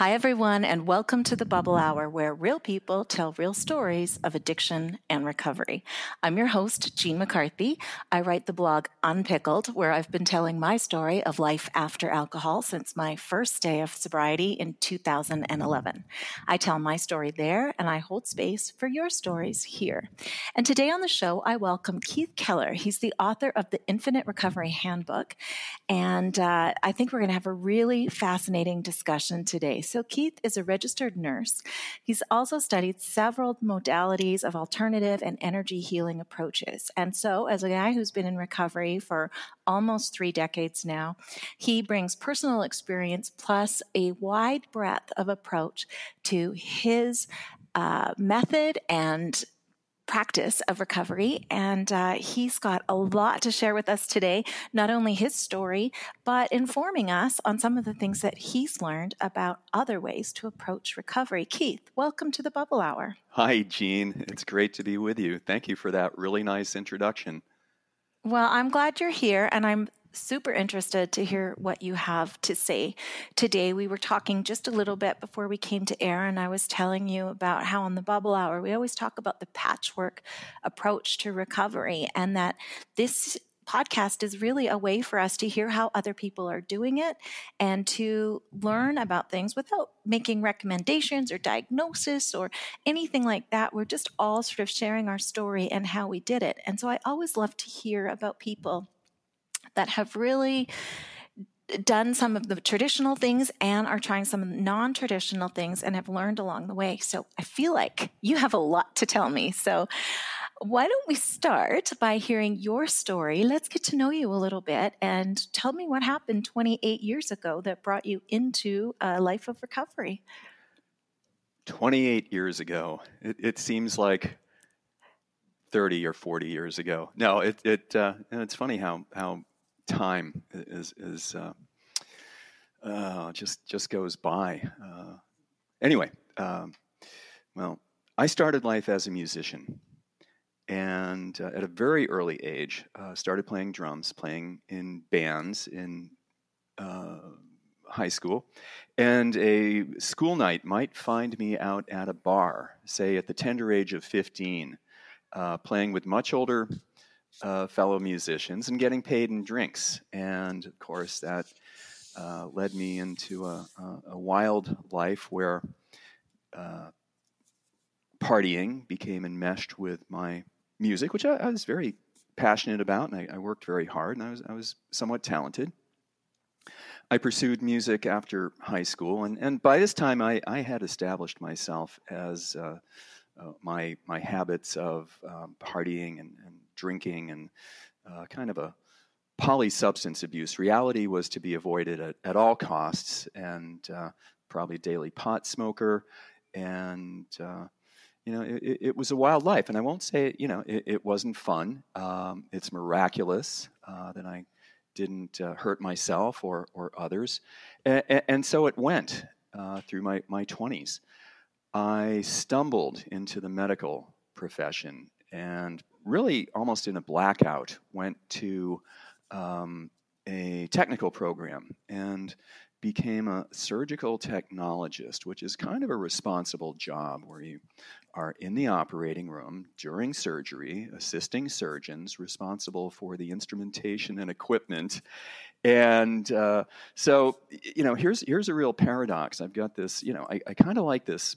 Hi, everyone, and welcome to the Bubble Hour, where real people tell real stories of addiction and recovery. I'm your host, Jean McCarthy. I write the blog Unpickled, where I've been telling my story of life after alcohol since my first day of sobriety in 2011. I tell my story there, and I hold space for your stories here. And today on the show, I welcome Keith Keller. He's the author of the Infinite Recovery Handbook, and uh, I think we're going to have a really fascinating discussion today. So, Keith is a registered nurse. He's also studied several modalities of alternative and energy healing approaches. And so, as a guy who's been in recovery for almost three decades now, he brings personal experience plus a wide breadth of approach to his uh, method and practice of recovery. And uh, he's got a lot to share with us today, not only his story, but informing us on some of the things that he's learned about other ways to approach recovery. Keith, welcome to the Bubble Hour. Hi, Jean. It's great to be with you. Thank you for that really nice introduction. Well, I'm glad you're here, and I'm super interested to hear what you have to say today. We were talking just a little bit before we came to air, and I was telling you about how on the bubble hour we always talk about the patchwork approach to recovery, and that this podcast is really a way for us to hear how other people are doing it and to learn about things without making recommendations or diagnosis or anything like that. We're just all sort of sharing our story and how we did it. And so I always love to hear about people that have really done some of the traditional things and are trying some non traditional things and have learned along the way. So I feel like you have a lot to tell me. So why don't we start by hearing your story? Let's get to know you a little bit and tell me what happened 28 years ago that brought you into a life of recovery. 28 years ago. It, it seems like 30 or 40 years ago. No, it, it uh, it's funny how, how time is is uh, uh, just just goes by. Uh, anyway, um, well, I started life as a musician, and uh, at a very early age, uh, started playing drums, playing in bands in uh, high school, and a school night might find me out at a bar, say at the tender age of fifteen, playing with much older uh, fellow musicians and getting paid in drinks. And of course, that uh, led me into a, a, wild life where uh, partying became enmeshed with my music, which I, I was very passionate about, and I, I, worked very hard, and I was, I was somewhat talented. I pursued music after high school, and, and by this time I, I had established myself as uh, uh, my my habits of um, partying and, and, drinking and uh, kind of a polysubstance abuse. Reality was to be avoided at, at all costs, and uh, probably daily pot smoker, and uh, you know it, it, was a wild life. And I won't say you know it, it wasn't fun. Um, it's miraculous uh, that I didn't uh, hurt myself or or others, and, and so it went through my my twenties. I stumbled into the medical profession and really almost in a blackout went to um, a technical program and became a surgical technologist, which is kind of a responsible job where you are in the operating room during surgery, assisting surgeons, responsible for the instrumentation and equipment. And uh, so, you know, here's here's a real paradox. I've got this, you know, I, I kind of like this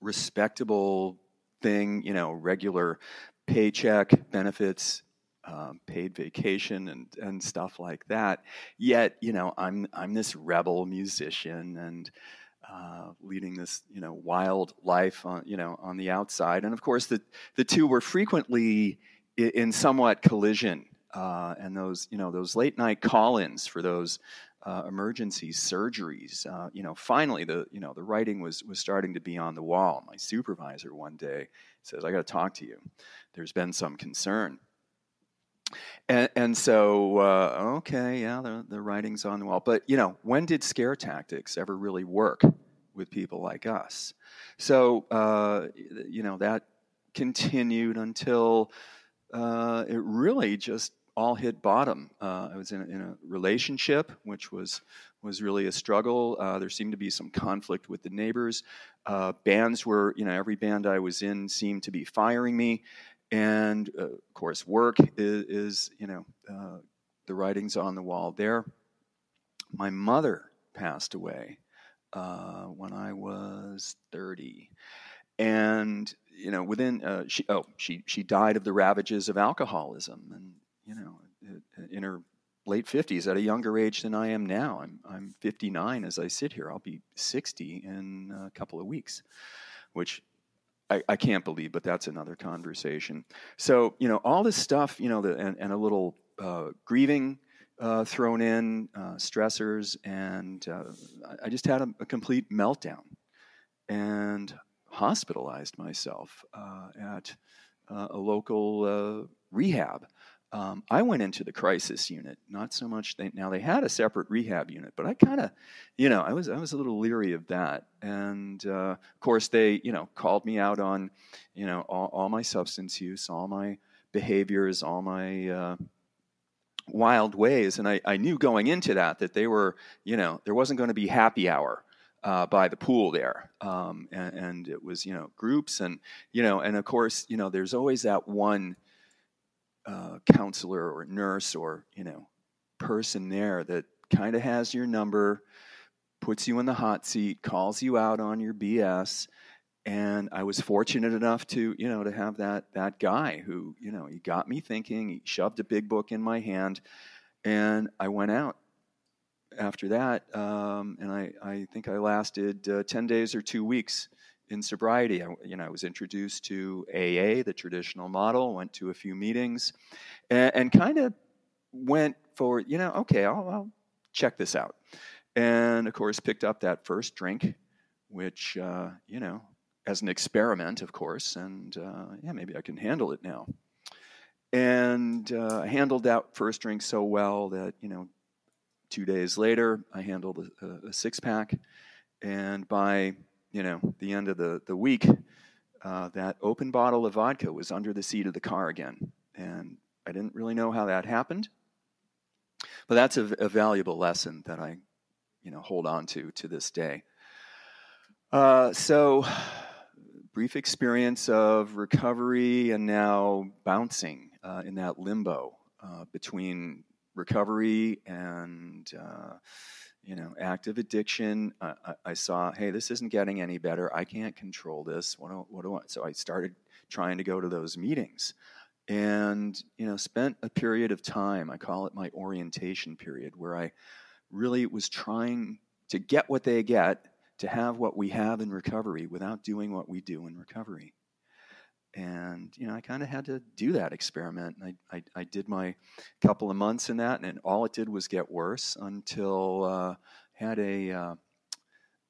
respectable thing, you know, regular paycheck, benefits, um, paid vacation, and and stuff like that. Yet, you know, I'm I'm this rebel musician and. Uh, leading this, you know, wild life on, you know, on the outside, and of course, the the two were frequently in, somewhat collision, uh, and those, you know, those late night call-ins for those uh, emergency surgeries. Uh, you know, finally the you know the writing was was starting to be on the wall. My supervisor one day says, "I got to talk to you. There's been some concern." And, and so, uh, okay, yeah, the, the writing's on the wall. But, you know, when did scare tactics ever really work with people like us? So, uh, you know, that continued until uh, it really just all hit bottom. Uh, I was in a, in a, relationship, which was was really a struggle. Uh, there seemed to be some conflict with the neighbors. Uh, bands were, you know, every band I was in seemed to be firing me, and uh, of course, work is, is you know, uh, the writings on the wall there. My mother passed away uh, when I was thirty, and you know, within she oh she she died of the ravages of alcoholism and you know, in her late 50s at a younger age than I am now. I'm, I'm 59 as I sit here. I'll be 60 in a couple of weeks, which I, I can't believe, but that's another conversation. So, you know, all this stuff, you know, the, and, and a little uh, grieving uh, thrown in, uh, stressors, and uh, I just had a, a, complete meltdown and hospitalized myself uh, at uh, a local rehab um, I went into the crisis unit, not so much. They, now they had a separate rehab unit, but I kind of, you know, I was I was a little leery of that. And uh, of course, they, you know, called me out on, you know, all, all my substance use, all my behaviors, all my uh, wild ways. And I, I knew going into that that they were, you know, there wasn't going to be happy hour. Uh, by the pool there, um, and, and it was you know groups and you know and of course you know there's always that one counselor or nurse or you know person there that kind of has your number, puts you in the hot seat, calls you out on your BS. And I was fortunate enough to, you know, to have that that guy who, you know, he got me thinking. He shoved a big book in my hand, and I went out after that. Um, and I, I think I lasted uh, ten days or two weeks in sobriety. I, you know, I was introduced to AA, the traditional model, went to a few meetings, and, and kind of went for, you know, okay, I'll, I'll, check this out. And of course, picked up that first drink, which, uh, you know, as an experiment, of course, and uh, yeah, maybe I can handle it now. And uh, I handled that first drink so well that, you know, two days later, I handled a, a six pack. And by you know, the end of the, the week, uh, that open bottle of vodka was under the seat of the car again. And I didn't really know how that happened. But that's a, a valuable lesson that I, you know, hold on to to this day. Uh, so, brief experience of recovery and now bouncing uh, in that limbo uh, between recovery and uh, you know, active addiction. I, I, saw, hey, this isn't getting any better. I can't control this. What do, what do I? So I started trying to go to those meetings, and you know, spent a period of time. I call it my orientation period, where I really was trying to get what they get, to have what we have in recovery, without doing what we do in recovery and you know i kind of had to do that experiment I, I, I, did my couple of months in that and all it did was get worse until uh, had a uh,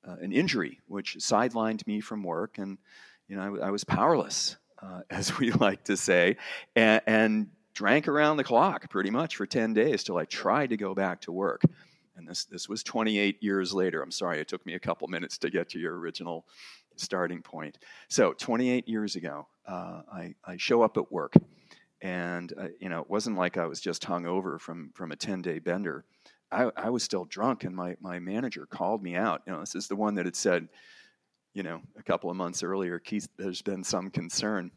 uh, an injury which sidelined me from work and you know i, I was powerless uh, as we like to say and, and, drank around the clock pretty much for 10 days till i tried to go back to work and this, this was 28 years later i'm sorry it took me a couple minutes to get to your original starting point. So 28 years ago, uh, I, I, show up at work, and uh, you know it wasn't like I was just hung over from from a 10 day bender. I, I, was still drunk, and my my manager called me out. You know, this is the one that had said, you know, a couple of months earlier, Keith, there's been some concern.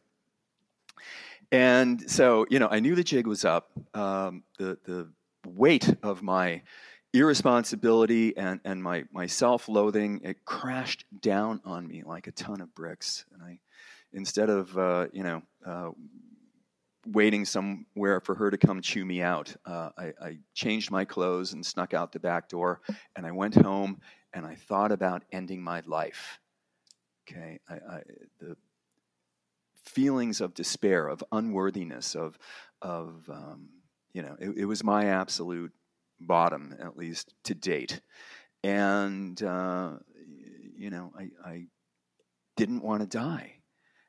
And so, you know, I knew the jig was up. Um, the the weight of my irresponsibility and, and my, my self-loathing it crashed down on me like a ton of bricks and i instead of uh, you know uh, waiting somewhere for her to come chew me out uh, I, I, changed my clothes and snuck out the back door and i went home and i thought about ending my life okay I, I, the feelings of despair of unworthiness of, of um, you know it, it was my absolute bottom, at least to date. And, uh, you know, I, I didn't want to die.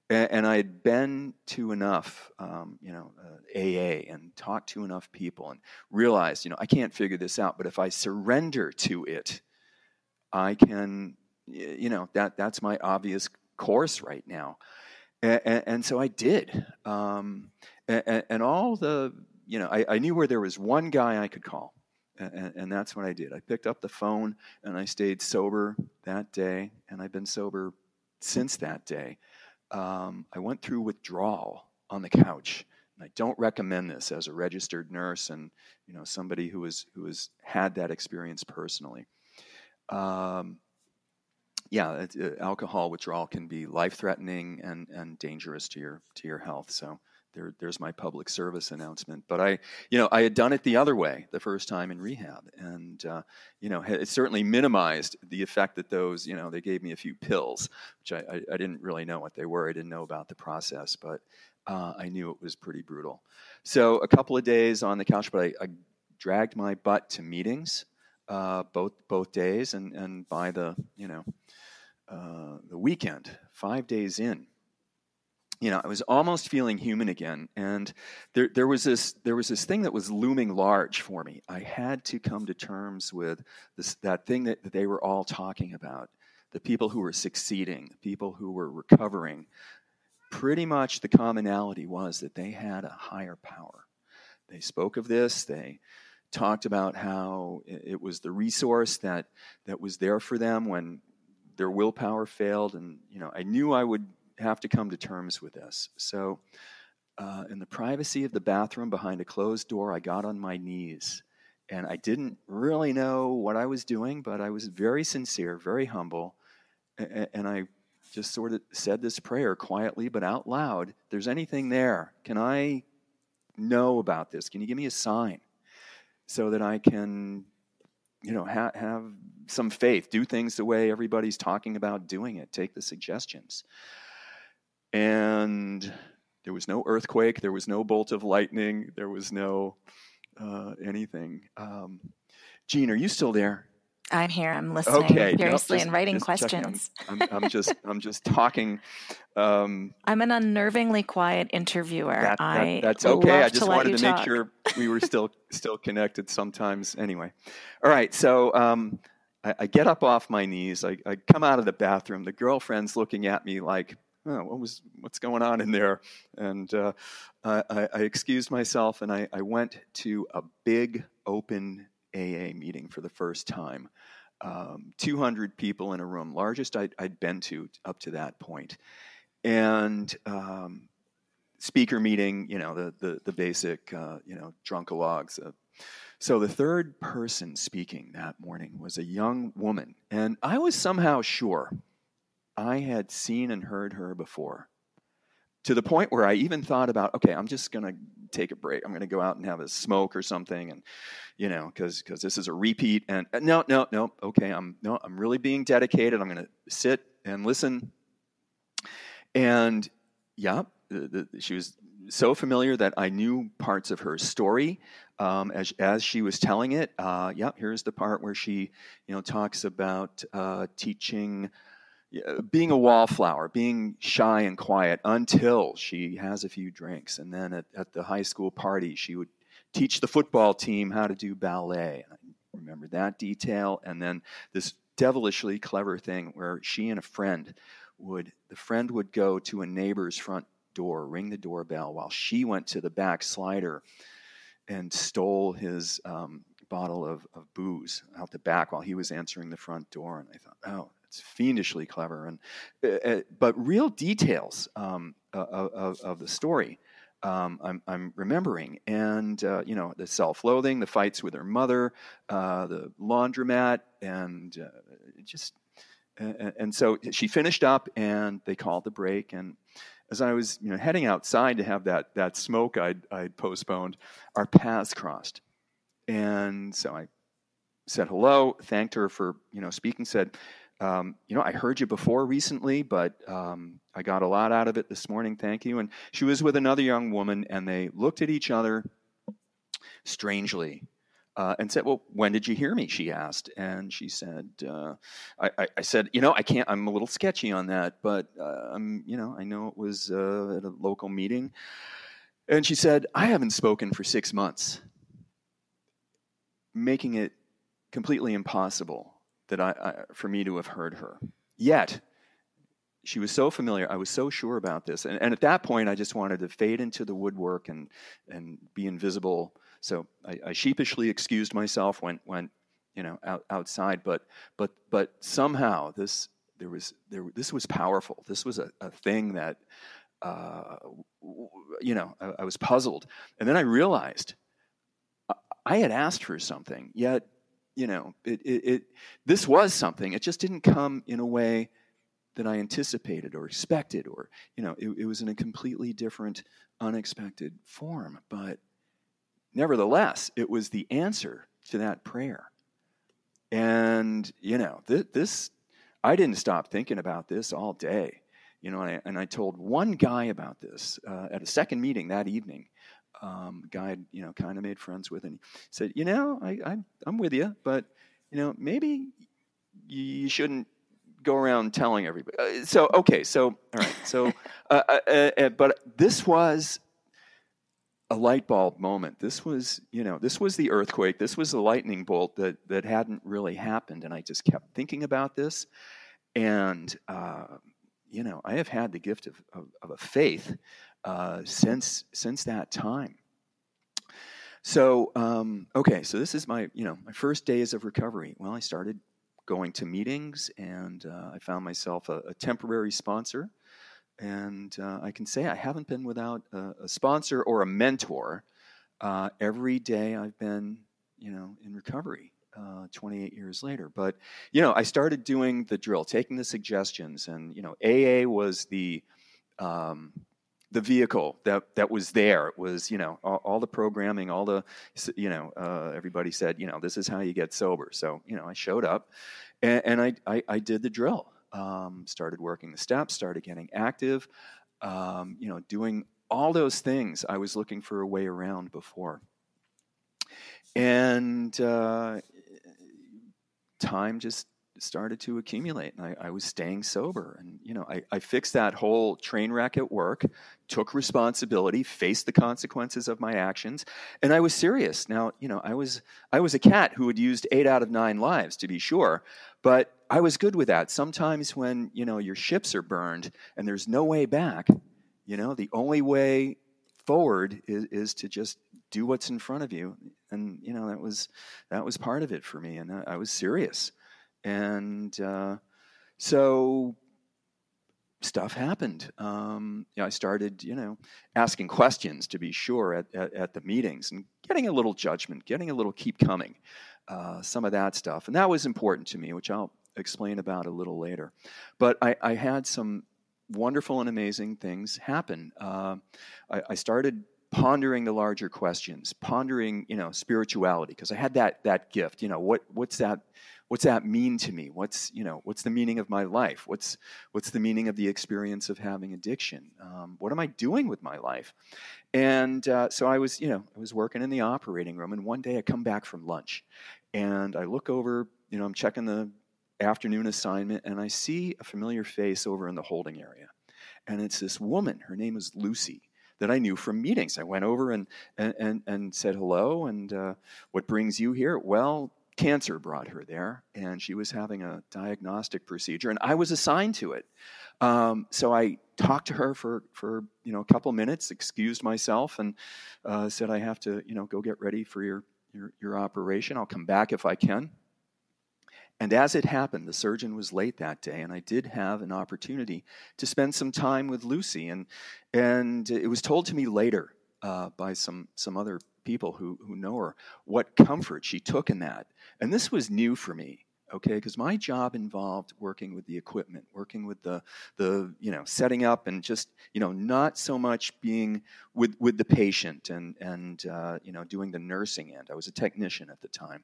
And, I had been to enough, um, you know, uh, AA and talked to enough people and realized, you know, I can't figure this out, but if I surrender to it, I can, you know, that, that's my obvious course right now. And, and so I did. Um, and, and, all the, you know, I, I, knew where there was one guy I could call. And, and, that's what I did. I picked up the phone and I stayed sober that day, and I've been sober since that day. Um, I went through withdrawal on the couch. And I don't recommend this as a registered nurse and you know somebody who has who has had that experience personally. Um, yeah, it, uh, alcohol withdrawal can be life threatening and, and dangerous to your to your health. So there, there's my public service announcement. But I, you know, I had done it the other way the first time in rehab, and uh, you know, it certainly minimized the effect that those, you know, they gave me a few pills, which I, I, I didn't really know what they were. I didn't know about the process, but uh, I knew it was pretty brutal. So a couple of days on the couch, but I, I dragged my butt to meetings uh, both both days, and and by the you know uh, the weekend, five days in, you know, I was almost feeling human again, and there there was this there was this thing that was looming large for me. I had to come to terms with this that thing that, that they were all talking about, the people who were succeeding, the people who were recovering. Pretty much the commonality was that they had a higher power. They spoke of this. They talked about how it was the resource that that was there for them when their willpower failed and you know i knew i would have to come to terms with this. So uh, in the privacy of the bathroom behind a closed door i got on my knees and i didn't really know what i was doing but i was very sincere very humble and, i just sort of said this prayer quietly but out loud there's anything there? Can i know about this? Can you give me a sign so that I can, you know, ha- have some faith, do things the way everybody's talking about doing it, take the suggestions. And there was no earthquake, there was no bolt of lightning, there was no uh, anything. Um, Jean, are you still there? I'm here. I'm listening okay. furiously and writing questions. I'm, I'm, just I'm just talking. Um, I'm an unnervingly quiet interviewer. That, that, I that's okay. I just wanted to talk. make sure we were still still connected. Sometimes, anyway. All right. So um, I, I, get up off my knees. I, I, come out of the bathroom. The girlfriend's looking at me like, oh, "What was what's going on in there?" And uh, I, I, excused myself and I, I went to a big open AA meeting for the first time. Um, 200 people in a room, largest I'd, I'd, been to up to that point. And um, speaker meeting, you know, the, the, the basic, uh, you know, drunkalogs. Uh, so the third person speaking that morning was a young woman. And I was somehow sure I had seen and heard her before to the point where I even thought about, okay, I'm just going to take a break. I'm going to go out and have a smoke or something, and you know, because because this is a repeat. And uh, no, no, no. Okay, I'm no, I'm really being dedicated. I'm going to sit and listen. And yeah, the, the, she was so familiar that I knew parts of her story um, as as she was telling it. Uh, yeah, here's the part where she, you know, talks about uh, teaching being a wallflower, being shy and quiet until she has a few drinks. And then at, at, the high school party, she would teach the football team how to do ballet. I remember that detail. And then this devilishly clever thing where she and a friend would, the friend would go to a neighbor's front door, ring the doorbell, while she went to the back slider and stole his um, bottle of, of booze out the back while he was answering the front door. And I thought, oh, it's fiendishly clever, and uh, but real details um, of, of, the story. Um, I'm, I'm, remembering, and uh, you know the self-loathing, the fights with her mother, uh, the laundromat, and uh, just and, and so she finished up, and they called the break, and as I was you know heading outside to have that that smoke I'd, I'd postponed, our paths crossed, and so I said hello, thanked her for you know speaking, said um, you know, I heard you before recently, but um, I got a lot out of it this morning. Thank you. And she was with another young woman, and they looked at each other strangely. uh, and said, "Well, when did you hear me?" She asked, and she said, uh, I, I, I, said, you know, I can't. I'm a little sketchy on that, but uh, I'm, you know, I know it was uh, at a local meeting." And she said, "I haven't spoken for six months," making it completely impossible that I, I for me to have heard her. Yet, she was so familiar. I was so sure about this, and, and, at that point, I just wanted to fade into the woodwork and and be invisible. So I, I sheepishly excused myself, went went you know out, outside. But but but somehow this there was there this was powerful. This was a, a thing that uh, you know I, I was puzzled, and then I realized I had asked for something, yet you know it, it, it this was something. It just didn't come in a way that I anticipated or expected, or, you know, it, it was in a completely different, unexpected form. But nevertheless, it was the answer to that prayer. And, you know, th- this, I didn't stop thinking about this all day. You know, and I, and I told one guy about this uh, at a second meeting that evening. Um, guy, you know, kind of made friends with, and he said, "You know, I, I, I'm with you, but you know, maybe you shouldn't go around telling everybody. Uh, so okay, so all right, so uh, uh, uh, uh, but this was a light bulb moment. This was you know this was the earthquake. This was the lightning bolt that that hadn't really happened, and I just kept thinking about this, and uh, you know I have had the gift of of, of a faith since since that time. So um, okay, so this is my you know my first days of recovery. Well, I started going to meetings, and uh, I found myself a, a temporary sponsor. And uh, I can say I haven't been without a, a sponsor or a mentor. Uh, every day I've been, you know, in recovery. Uh, 28 years later. But, you know, I started doing the drill, taking the suggestions, and, you know, AA was the, um, the vehicle that that was there. It was you know all, all the programming, all the you know uh, everybody said you know this is how you get sober. So you know I showed up, and, and I, I, I did the drill. Um, started working the steps, started getting active, um, you know doing all those things I was looking for a way around before. And uh, time just started to accumulate and I, I, was staying sober. And you know I, I, fixed that whole train wreck at work took responsibility faced the consequences of my actions and i was serious. Now you know i was i was a cat who had used eight out of nine lives to be sure but i was good with that. Sometimes when you know your ships are burned and there's no way back you know the only way forward is, is to just do what's in front of you. And you know that was that was part of it for me and I, I was serious and uh, so stuff happened. Um, you know, I started, you know, asking questions to be sure at, at, at, the meetings and getting a little judgment, getting a little keep coming, uh, some of that stuff. And that was important to me, which I'll explain about a little later. But I, I had some wonderful and amazing things happen. Uh, I, I started pondering the larger questions, pondering, you know, spirituality, because I had that that gift. You know, what what's that what's that mean to me? What's you know what's the meaning of my life? What's what's the meaning of the experience of having addiction? Um, what am I doing with my life? And uh, so I was you know I was working in the operating room, and one day I come back from lunch, and I look over. You know I'm checking the afternoon assignment, and I see a familiar face over in the holding area, and it's this woman. Her name is Lucy that I knew from meetings. I went over and and and, and said hello, and uh, what brings you here? Well, cancer brought her there, and she was having a diagnostic procedure, and I was assigned to it. Um, so I talked to her for, for you know a couple minutes, excused myself, and uh, said I have to you know go get ready for your, your your operation. I'll come back if I can. And as it happened, the surgeon was late that day, and I did have an opportunity to spend some time with Lucy. And and it was told to me later uh, by some some other people who who know her what comfort she took in that and this was new for me, okay, because my job involved working with the equipment, working with the, the, you know, setting up and just, you know, not so much being with, with the patient and, and uh, you know, doing the nursing end. I was a technician at the time.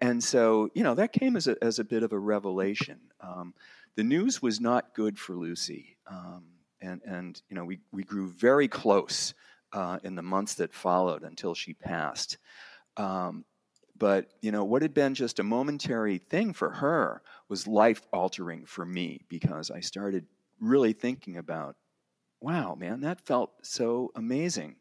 And, so, you know, that came as a, as a bit of a revelation. Um, the news was not good for Lucy. Um, and, and, you know, we, we grew very close uh, in the months that followed until she passed. Um, but you know what had been just a momentary thing for her was life altering for me because I started really thinking about, wow, man, that felt so amazing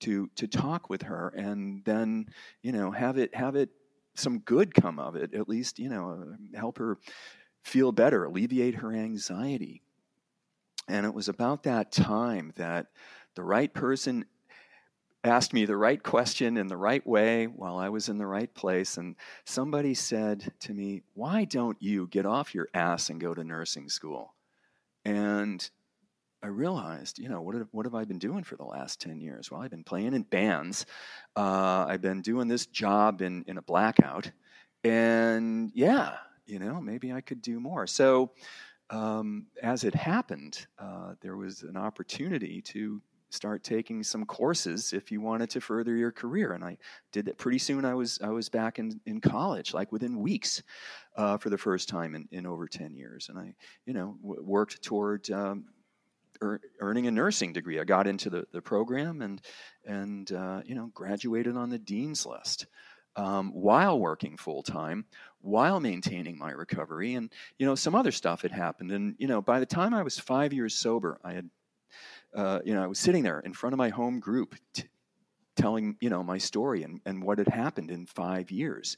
to to talk with her and then you know have it have it some good come of it at least you know help her feel better alleviate her anxiety and it was about that time that the right person asked me the right question in the right way while I was in the right place. And somebody said to me, Why don't you get off your ass and go to nursing school? And I realized, you know, what have, what have I been doing for the last 10 years? Well, I've been playing in bands. Uh, I've been doing this job in, in a blackout. And yeah, you know, maybe I could do more. So, um, as it happened, uh, there was an opportunity to start taking some courses if you wanted to further your career. And I did that pretty soon. I was I was back in, in college, like within weeks, uh, for the first time in, in over ten years. And I, you know, w- worked toward um, er- earning a nursing degree. I got into the, the program and and uh, you know graduated on the dean's list. Um, while working full time, while maintaining my recovery, and you know some other stuff had happened. And you know by the time I was five years sober, I had uh, you know, I was sitting there in front of my home group, t- telling you know my story and, and what had happened in five years.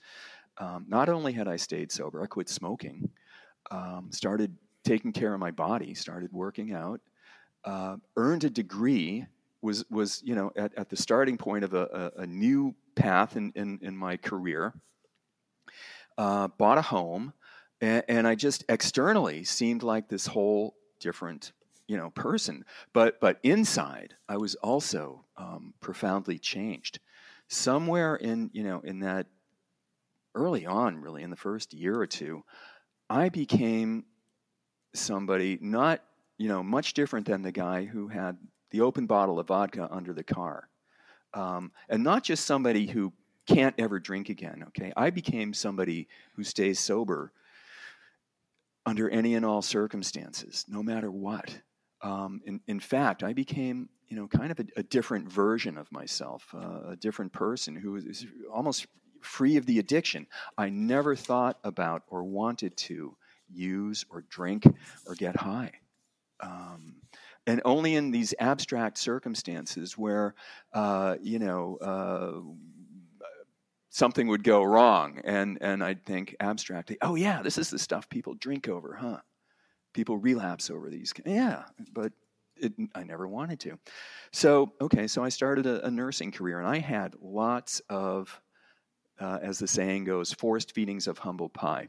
Um, not only had I stayed sober, I quit smoking, um, started taking care of my body, started working out, uh, earned a degree. Was was you know at, at the starting point of a, a, a new path in, in, in my career. Uh, bought a home, and, and I just externally seemed like this whole different you know person but but inside i was also um, profoundly changed. Somewhere in you know in that early on really in the first year or two i became somebody not you know much different than the guy who had the open bottle of vodka under the car. Um, and not just somebody who can't ever drink again okay? I became somebody who stays sober under any and all circumstances no matter what um, in, in, fact, I became, you know, kind of a, a different version of myself, uh, a different person who is almost free of the addiction. I never thought about or wanted to use or drink or get high. Um, and only in these abstract circumstances where, uh, you know, uh, something would go wrong, and, and I'd think abstractly, oh, yeah, this is the stuff people drink over, huh? People relapse over these. Yeah, but it, I never wanted to. So, okay, so I started a, a nursing career, and I had lots of, uh, as the saying goes, forced feedings of humble pie.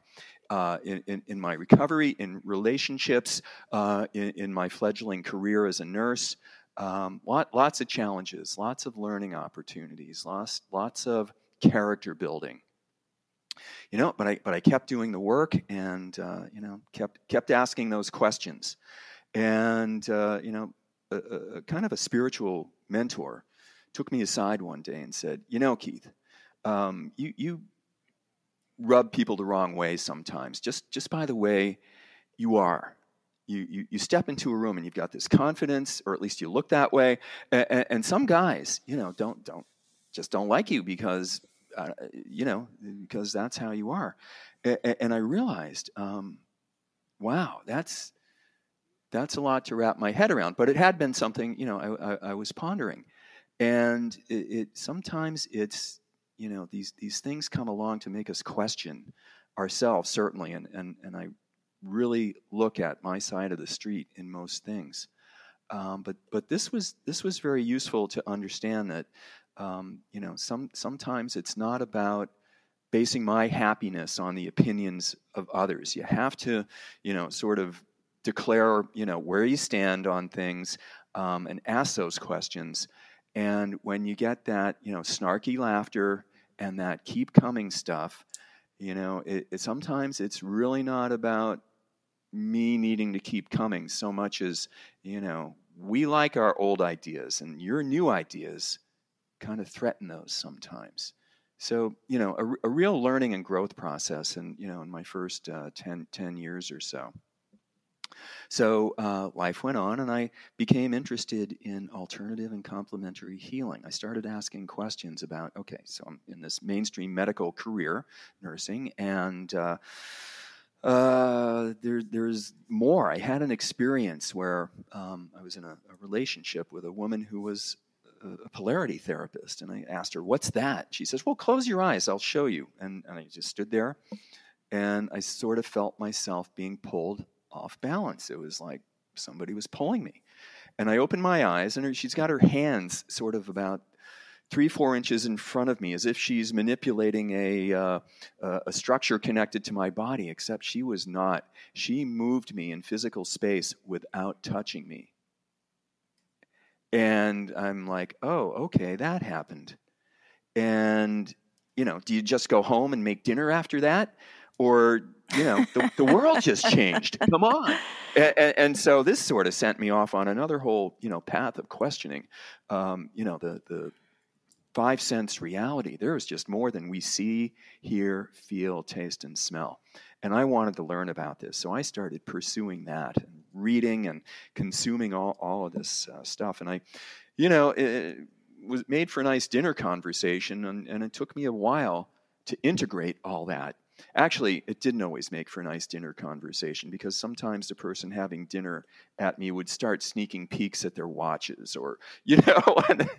Uh, in, in, in, my recovery, in relationships, uh, in, in, my fledgling career as a nurse, um, lot, lots of challenges, lots of learning opportunities, lots, lots of character building you know, but I but I kept doing the work and uh, you know kept kept asking those questions, and uh, you know, a, a, kind of a spiritual mentor took me aside one day and said, you know, Keith, um, you you rub people the wrong way sometimes, just just by the way you are. You, you, you step into a room and you've got this confidence, or at least you look that way. And, and some guys, you know, don't don't just don't like you because uh, you know, because that's how you are. And I realized, um, wow, that's that's a lot to wrap my head around. But it had been something, you know, I, I, I was pondering, and it, it, sometimes it's, you know, these these things come along to make us question ourselves, certainly, and and and I really look at my side of the street in most things. Um, but but this was this was very useful to understand that um, you know, some sometimes it's not about basing my happiness on the opinions of others. You have to, you know, sort of declare, you know, where you stand on things um, and ask those questions. And when you get that, you know, snarky laughter and that keep coming stuff, you know, it, it, sometimes it's really not about me needing to keep coming so much as, you know, we like our old ideas and your new ideas kind of threaten those sometimes. So, you know, a, a real learning and growth process, and, you know, in my first uh, 10, 10 years or so. So uh, life went on, and I became interested in alternative and complementary healing. I started asking questions about okay, so I'm in this mainstream medical career, nursing, and uh, uh, there, there's more. I had an experience where um, I was in a, a, relationship with a woman who was a, polarity therapist, and I asked her, "What's that?" She says, "Well, close your eyes. I'll show you." And, and I just stood there, and I sort of felt myself being pulled off balance. It was like somebody was pulling me. And I opened my eyes, and she's got her hands sort of about three, four inches in front of me, as if she's manipulating a, uh, a structure connected to my body, except she was not. She moved me in physical space without touching me. And I'm like, oh, okay, that happened. And, you know, do you just go home and make dinner after that? Or you know, the, the world just changed. Come on. And, and, so this sort of sent me off on another whole, you know, path of questioning, um, you know, the, the five sense reality. There is just more than we see, hear, feel, taste, and smell. And I wanted to learn about this. So I started pursuing that and reading and consuming all, all of this uh, stuff. And I, you know, it was made for a nice dinner conversation. And, and it took me a while to integrate all that Actually, it didn't always make for a nice dinner conversation because sometimes the person having dinner at me would start sneaking peeks at their watches, or, you know, and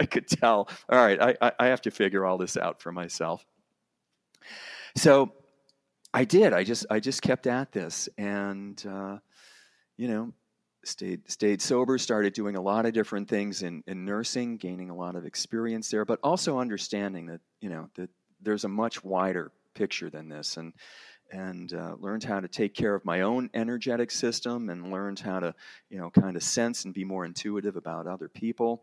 I could tell, all right, I, I have to figure all this out for myself. So I did. I just, I just kept at this and, uh, you know, stayed stayed sober started doing a lot of different things in, in nursing gaining a lot of experience there but also understanding that you know that there's a much wider picture than this and and uh, learned how to take care of my own energetic system and learned how to you know kind of sense and be more intuitive about other people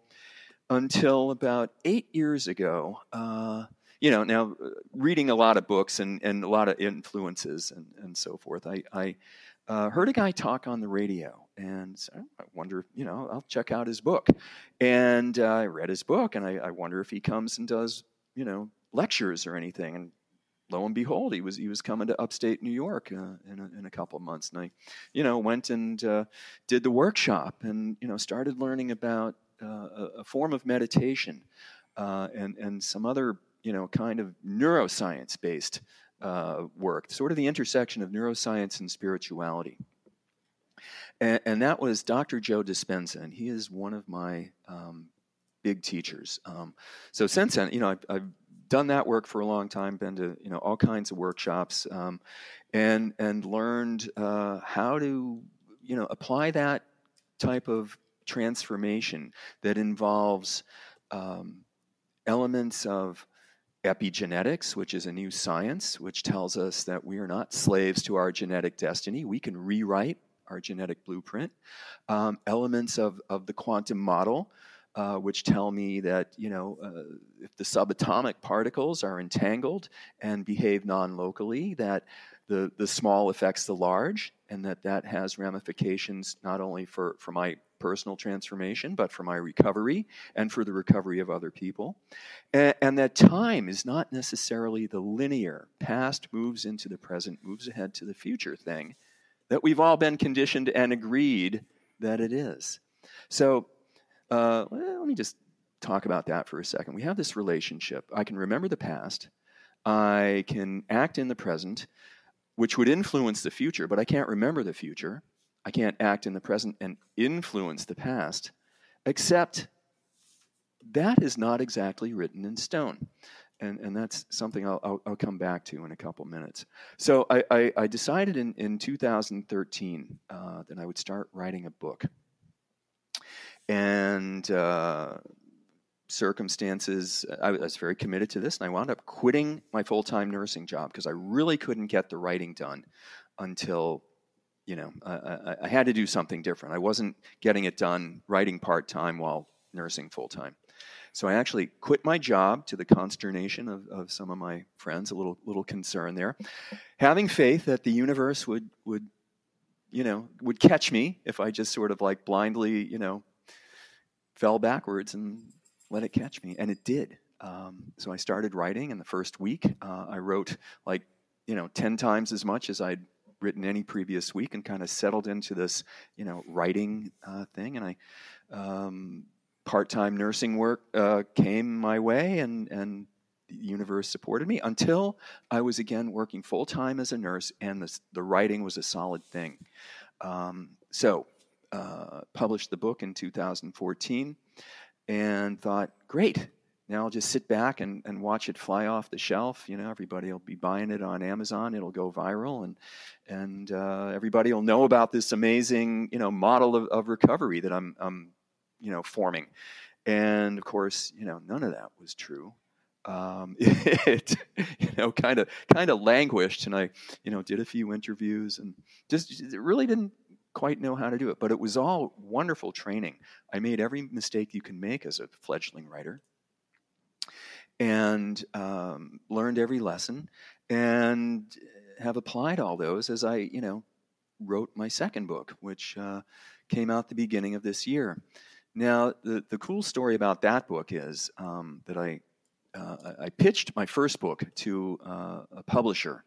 until about eight years ago uh, you know now uh, reading a lot of books and, and a lot of influences and, and so forth i, I uh, heard a guy talk on the radio and I wonder, you know, I'll check out his book. And uh, I read his book, and I, I, wonder if he comes and does, you know, lectures or anything. And lo and behold, he was he was coming to upstate New York uh, in, a, in a couple of months, and I, you know, went and uh, did the workshop, and you know, started learning about uh, a, a, form of meditation, uh, and and some other you know kind of neuroscience based uh, work, sort of the intersection of neuroscience and spirituality. And, and that was Dr. Joe Dispenza, and he is one of my um, big teachers. Um, so since then, you know, I've, I've, done that work for a long time, been to you know all kinds of workshops, um, and and learned uh, how to you know apply that type of transformation that involves um, elements of epigenetics, which is a new science which tells us that we are not slaves to our genetic destiny. We can rewrite our genetic blueprint. Um, elements of, of the quantum model, uh, which tell me that you know uh, if the subatomic particles are entangled and behave non-locally, that the the small affects the large, and that that has ramifications not only for for my personal transformation, but for my recovery and for the recovery of other people. And, and, that time is not necessarily the linear past moves into the present, moves ahead to the future thing that we've all been conditioned and agreed that it is. So uh, let me just talk about that for a second. We have this relationship. I can remember the past, I can act in the present, which would influence the future, but I can't remember the future. I can't act in the present and influence the past, except that is not exactly written in stone. And, and that's something I'll, I'll, I'll come back to in a couple minutes. So I, I, I decided in, in 2013 uh, that I would start writing a book and uh, circumstances, I was very committed to this, and I wound up quitting my full time nursing job because I really couldn't get the writing done until. You know, I, I had to do something different. I wasn't getting it done writing part time while nursing full time. So I actually quit my job to the consternation of, of some of my friends, a little little concern there, having faith that the universe would would you know would catch me if I just sort of like blindly you know fell backwards and let it catch me. And it did. Um, so I started writing in the first week. Uh, I wrote like, you know, 10 times as much as I'd written any previous week and kind of settled into this, you know, writing uh, thing. And I, um, part-time nursing work uh, came my way and, and the universe supported me until I was again working full-time as a nurse and the, the writing was a solid thing. Um, so uh, published the book in 2014 and thought, great, now I'll just sit back and, and watch it fly off the shelf. You know, everybody will be buying it on Amazon. It'll go viral, and and uh, everybody will know about this amazing you know model of, of recovery that I'm, I'm you know forming. And of course, you know, none of that was true. Um, it you know kind of kind of languished, and I you know did a few interviews and just really didn't quite know how to do it. But it was all wonderful training. I made every mistake you can make as a fledgling writer and um, learned every lesson and have applied all those as I, you know, wrote my second book, which uh, came out the beginning of this year. Now, the, the cool story about that book is um, that I, uh, I pitched my first book to uh, a publisher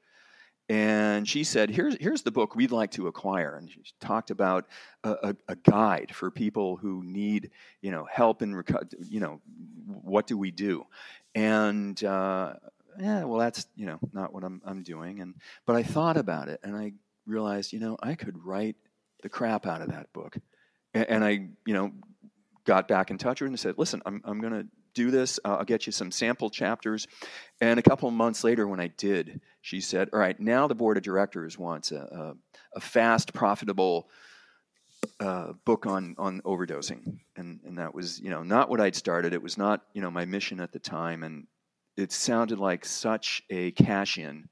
and she said, here's, here's the book we'd like to acquire. And she talked about a, a, a guide for people who need, you know, help in, reco- you know, what do we do? And, uh, yeah, well, that's, you know, not what I'm, I'm doing. And, but I thought about it and I realized, you know, I could write the crap out of that book. And, and I, you know, got back in touch with her and said, listen, I'm, I'm going to do this. Uh, I'll get you some sample chapters. And a couple of months later, when I did, she said, All right, now the board of directors wants a, a, a fast, profitable uh, book on, on overdosing. And, and that was, you know, not what I'd started. It was not, you know, my mission at the time. And it sounded like such a cash in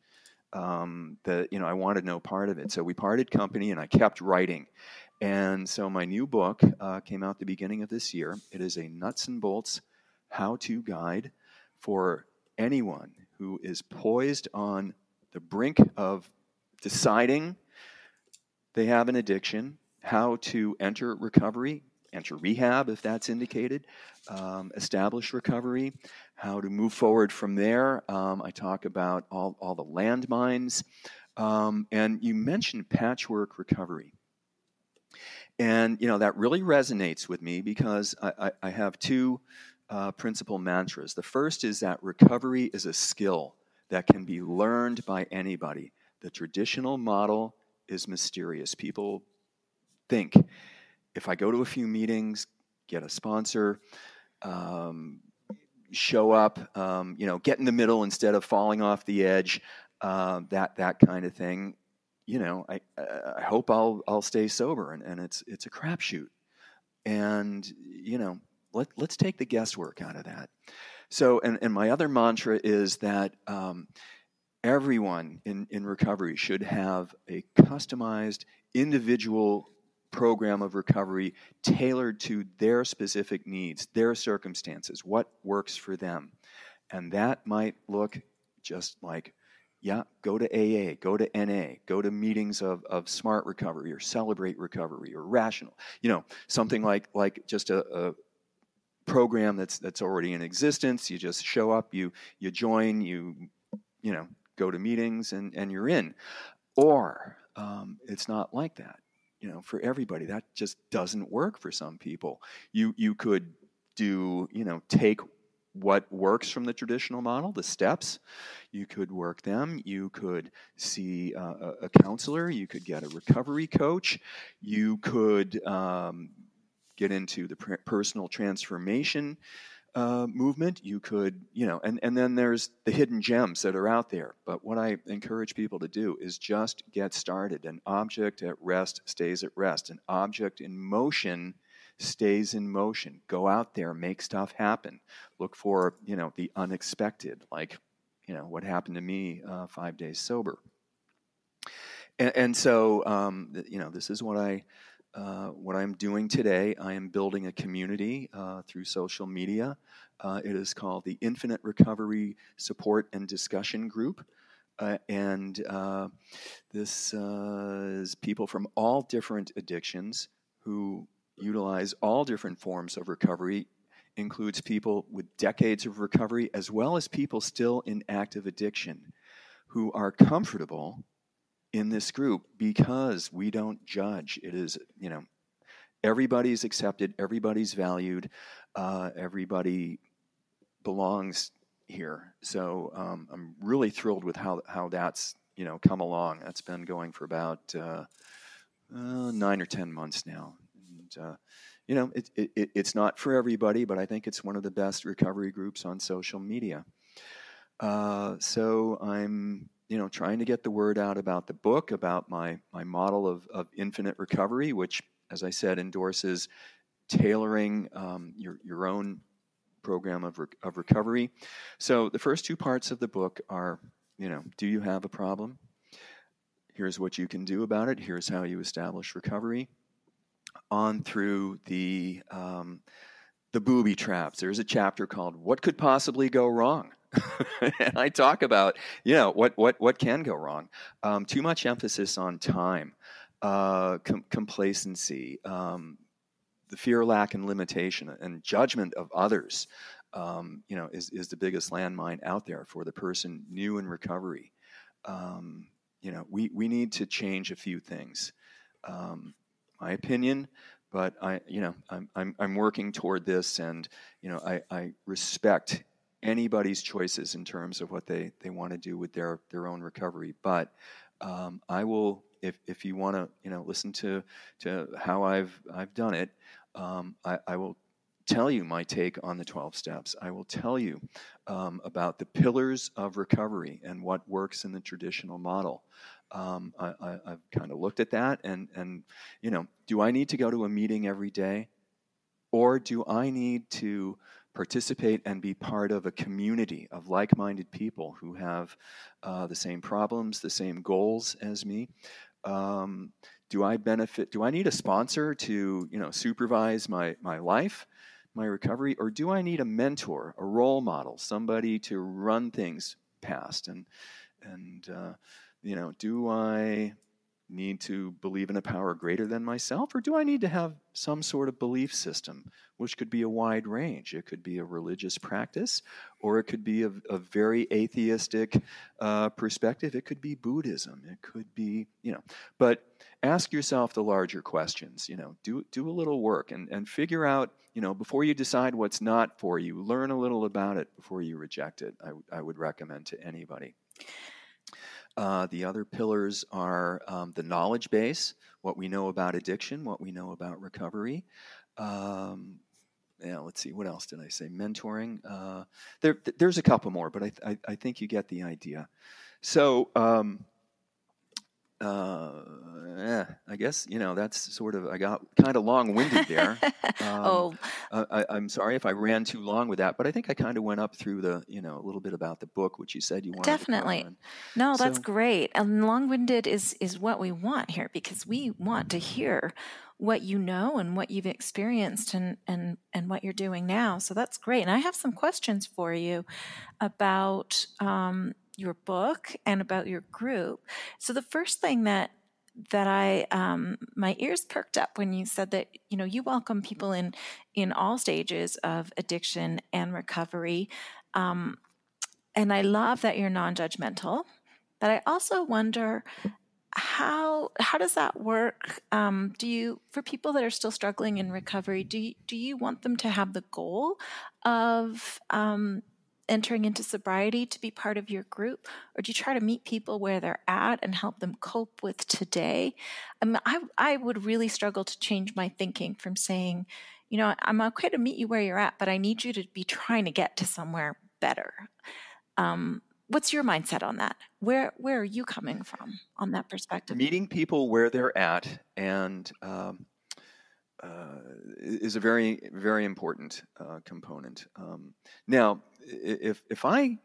um, that, you know, I wanted no part of it. So we parted company and I kept writing. And so my new book uh, came out the beginning of this year. It is a nuts and bolts how to guide for anyone who is poised on the brink of deciding they have an addiction, how to enter recovery, enter rehab if that's indicated, um, establish recovery, how to move forward from there. Um, I talk about all, all the landmines. Um, and you mentioned patchwork recovery. And, you know, that really resonates with me because I, I, I have two uh, principal mantras. The first is that recovery is a skill that can be learned by anybody. The traditional model is mysterious. People think if I go to a few meetings, get a sponsor, um, show up, um, you know, get in the middle instead of falling off the edge, uh, that that kind of thing. You know, I, I hope I'll I'll stay sober, and, and it's it's a crapshoot. And you know, let, let's take the guesswork out of that. So, and, and my other mantra is that um, everyone in, in recovery should have a customized, individual program of recovery tailored to their specific needs, their circumstances, what works for them. And that might look just like, yeah, go to AA, go to NA, go to meetings of, of smart recovery or celebrate recovery or rational, you know, something like, like just a program that's that's already in existence. You just show up, you you join, you you know go to meetings, and and you're in. Or um, it's not like that. You know, for everybody, that just doesn't work for some people. You you could do you know take what works from the traditional model, the steps. You could work them. You could see uh, a, counselor. You could get a recovery coach. You could um, get into the personal transformation uh, movement. You could, you know, and, and then there's the hidden gems that are out there. But what I encourage people to do is just get started. An object at rest stays at rest. An object in motion stays in motion. Go out there, make stuff happen. Look for, you know, the unexpected, like, you know, what happened to me uh, five days sober. And, and so, um, you know, this is what I uh, what I'm doing today, I am building a community uh, through social media. Uh, it is called the Infinite Recovery Support and Discussion Group. Uh, and uh, this is people from all different addictions who utilize all different forms of recovery, includes people with decades of recovery, as well as people still in active addiction who are comfortable in this group because we don't judge. It is, you know, everybody's accepted, everybody's valued, uh, everybody belongs here. So um, I'm really thrilled with how how that's you know come along. That's been going for about uh, uh, nine or ten months now, and uh, you know it, it, it's not for everybody, but I think it's one of the best recovery groups on social media. Uh, so I'm you know trying to get the word out about the book, about my my model of, of infinite recovery, which, as I said, endorses tailoring um, your your own program of, re- of recovery. So the first two parts of the book are, you know, do you have a problem? Here's what you can do about it. Here's how you establish recovery. On through the um, the booby traps. There's a chapter called "What Could Possibly Go Wrong." And I talk about, you know, what what what can go wrong. Um, too much emphasis on time, uh, com- complacency, um, the fear, lack, and limitation and judgment of others, um, you know, is, is the biggest landmine out there for the person new in recovery. Um, you know, we, we need to change a few things. Um, my opinion, but I, you know, I'm, I'm, I'm working toward this and, you know, I, I respect anybody's choices in terms of what they, they want to do with their, their own recovery. But um, I will, if, if you want to, you know, listen to, to how I've, I've done it, um, I, I, will tell you my take on the 12 steps. I will tell you um, about the pillars of recovery and what works in the traditional model. Um, I, have kind of looked at that, and, and, you know, do I need to go to a meeting every day? Or do I need to participate and be part of a community of like minded people who have uh, the same problems, the same goals as me? Um, do I benefit? Do I need a sponsor to you know supervise my my life, my recovery, or do I need a mentor, a role model, somebody to run things past? And and uh, you know, do I need to believe in a power greater than myself, or do I need to have some sort of belief system, which could be a wide range? It could be a religious practice, or it could be a, a very atheistic uh, perspective. It could be Buddhism. It could be, you know, but ask yourself the larger questions. You know, do do a little work and and figure out. You know, before you decide what's not for you, learn a little about it before you reject it. I, I would recommend to anybody. Uh, the other pillars are um, the knowledge base, what we know about addiction, what we know about recovery. Um, yeah, let's see, what else did I say? Mentoring. Uh, there, there's a couple more, but I, I, I, think you get the idea. So, um, uh, yeah, I guess you know that's sort of I got kind of long-winded there. Um, oh, I, am sorry if I ran too long with that, but I think I kind of went up through the you know a little bit about the book, which you said you wanted. Definitely, no, so, that's great. And long-winded is is what we want here because we want to hear what you know and what you've experienced and and and what you're doing now. So that's great. And I have some questions for you about um, your book and about your group. So the first thing that that I um, my ears perked up when you said that you know you welcome people in in all stages of addiction and recovery, um, and I love that you're non-judgmental. But I also wonder how how does that work? Um, do you for people that are still struggling in recovery, do you, do you want them to have the goal of um, entering into sobriety to be part of your group? Or do you try to meet people where they're at and help them cope with today? I, mean, I, I would really struggle to change my thinking from saying you know i'm okay to meet you where you're at but i need you to be trying to get to somewhere better. Um, what's your mindset on that? Where where are you coming from on that perspective? Meeting people where they're at and um, uh, is a very very important uh, component. Um, now, if if I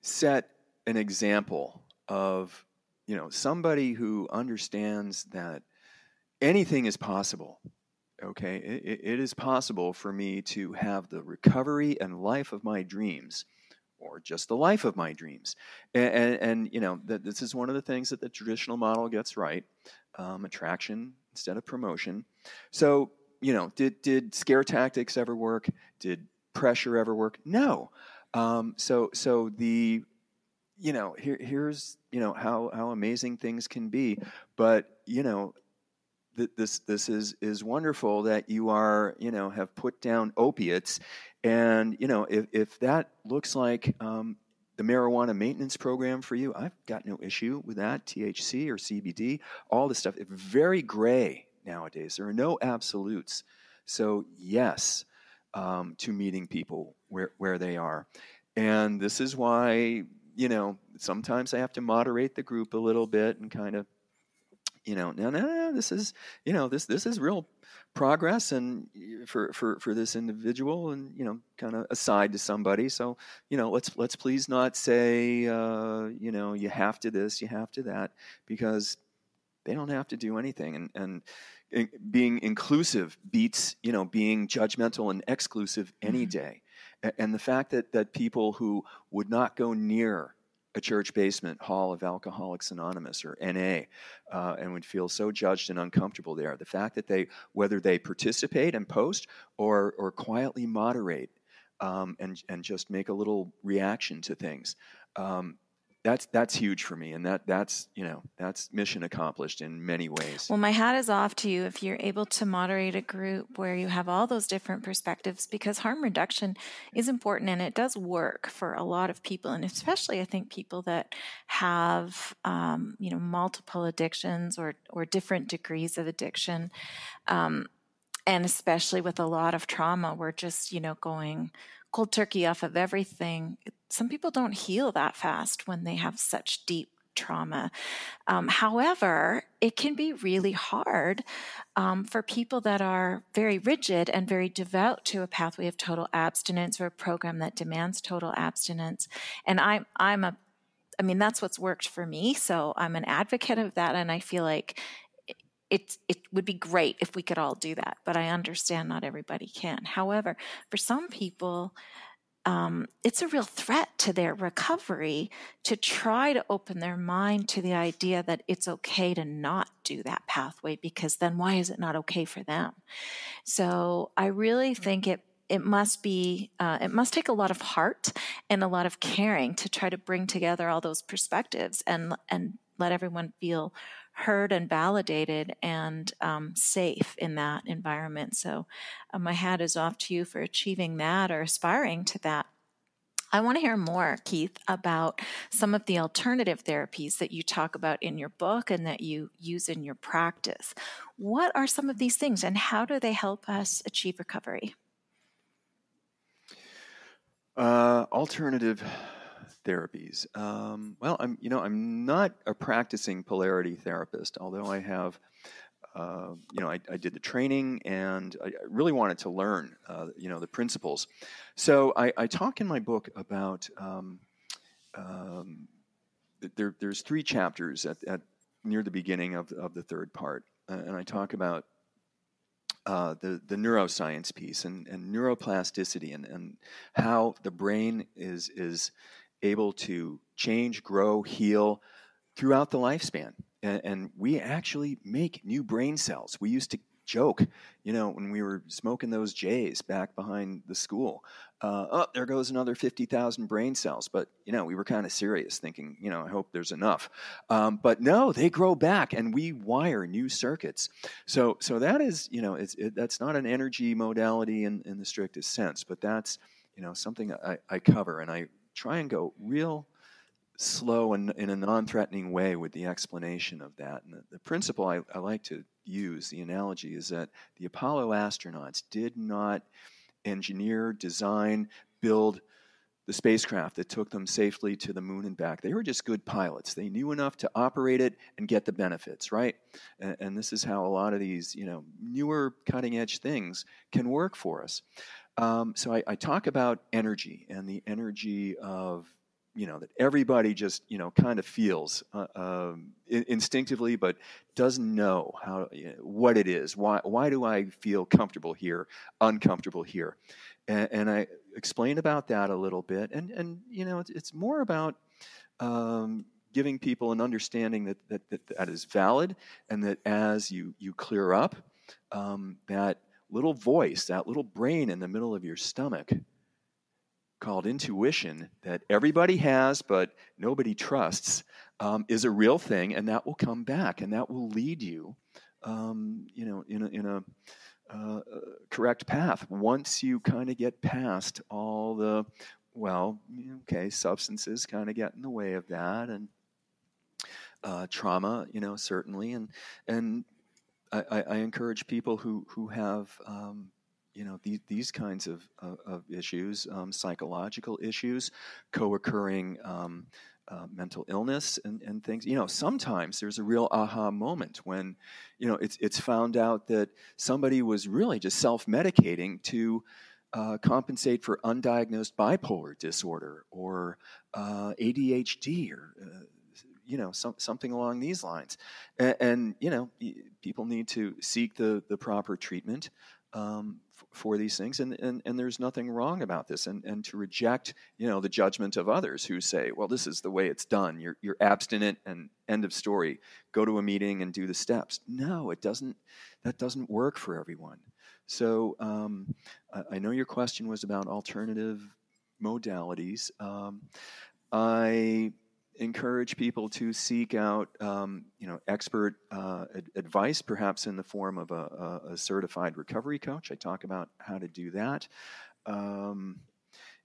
set an example of you know somebody who understands that anything is possible okay? It, it is possible for me to have the recovery and life of my dreams or just the life of my dreams. And, and, and you know that this is one of the things that the traditional model gets right um, attraction instead of promotion. So you know did did scare tactics ever work? Did pressure ever work no um, so so the you know, here, here's, you know, how, how amazing things can be. But, you know, th- this, this is, is wonderful that you are, you know, have put down opiates. And, you know, if, if that looks like um, the marijuana maintenance program for you, I've got no issue with that. THC or CBD, all this stuff. It's very gray nowadays. There are no absolutes. So, yes, um, to meeting people where, where they are. And this is why, you know, sometimes I have to moderate the group a little bit and kind of, you know, no, no, no, this is, you know, this this is real progress and for for for this individual and you know kind of aside to somebody so you know let's let's please not say uh, you know you have to this you have to that because they don't have to do anything and and being inclusive beats you know being judgmental and exclusive any mm-hmm. day and the fact that that people who would not go near a church basement hall of Alcoholics Anonymous or NA uh, and would feel so judged and uncomfortable there. The fact that they, whether they participate and post or, or quietly moderate um, and, and just make a little reaction to things, um, that's that's huge for me and that that's you know that's mission accomplished in many ways. Well my hat is off to you if you're able to moderate a group where you have all those different perspectives because harm reduction is important and it does work for a lot of people and especially i think people that have um, you know multiple addictions or or different degrees of addiction um, and especially with a lot of trauma we're just you know going cold turkey off of everything some people don't heal that fast when they have such deep trauma. Um, however, it can be really hard um, for people that are very rigid and very devout to a pathway of total abstinence or a program that demands total abstinence. And I'm I'm a I mean that's what's worked for me, so I'm an advocate of that, and I feel like it, it would be great if we could all do that, but I understand not everybody can. However, for some people, um, it's a real threat to their recovery to try to open their mind to the idea that it's okay to not do that pathway because then why is it not okay for them? So I really think it it must be uh, it must take a lot of heart and a lot of caring to try to bring together all those perspectives and and let everyone feel heard and validated and um, safe in that environment. So, uh, my hat is off to you for achieving that or aspiring to that. I want to hear more, Keith, about some of the alternative therapies that you talk about in your book and that you use in your practice. What are some of these things and how do they help us achieve recovery? Uh, alternative therapies. Um, well, I'm you know I'm not a practicing polarity therapist, although I have. Uh, you know, I, I, did the training and I really wanted to learn, uh, you know, the principles. So I, I talk in my book about um, um, there, there's three chapters at, at, near the beginning of, of the third part, uh, and I talk about uh, the, the neuroscience piece and, and neuroplasticity and, and how the brain is, is able to change, grow, heal throughout the lifespan. And, and, we actually make new brain cells. We used to joke, you know, when we were smoking those J's back behind the school. Uh, oh, there goes another 50,000 brain cells. But, you know, we were kind of serious thinking, you know, I hope there's enough. Um, but no, they grow back and we wire new circuits. So, so that is, you know, it's, it, that's not an energy modality in, in the strictest sense, but that's, you know, something I, I cover and I try and go real slow and in a non-threatening way with the explanation of that. And the, the principle I, I, like to use, the analogy, is that the Apollo astronauts did not engineer, design, build the spacecraft that took them safely to the moon and back. They were just good pilots. They knew enough to operate it and get the benefits, right? And, and this is how a lot of these, you know, newer cutting edge things can work for us. Um, so I, I, talk about energy and the energy of you know that everybody just you know kind of feels uh, um, instinctively, but doesn't know how you know, what it is. Why why do I feel comfortable here, uncomfortable here? And, and I explain about that a little bit, and and you know it's, it's more about. Um, giving people an understanding that, that, that that is valid and that as you, you clear up, um, that little voice, that little brain in the middle of your stomach called intuition that everybody has but nobody trusts um, is a real thing, and that will come back, and that will lead you, um, you know, in a, in a uh, correct path. Once you kind of get past all the well, okay, substances kind of get in the way of that, and uh, trauma, you know, certainly, and and I, I, encourage people who who have um, you know these, these kinds of, of, of issues, um, psychological issues, co-occurring um, uh, mental illness and, and things. You know, sometimes there's a real aha moment when you know it's it's found out that somebody was really just self-medicating to uh, compensate for undiagnosed bipolar disorder or uh, ADHD or uh, you know some, something along these lines. And, and, you know people need to seek the, the proper treatment um, f- for these things and, and, and there's nothing wrong about this. And, and to reject you know the judgment of others who say well this is the way it's done. You're, you're abstinent and end of story. Go to a meeting and do the steps. No it doesn't that doesn't work for everyone. So um, I, I, know your question was about alternative modalities. Um, i encourage people to seek out, um, you know, expert uh, ad- advice, perhaps in the form of a, a, certified recovery coach. I talk about how to do that. Um,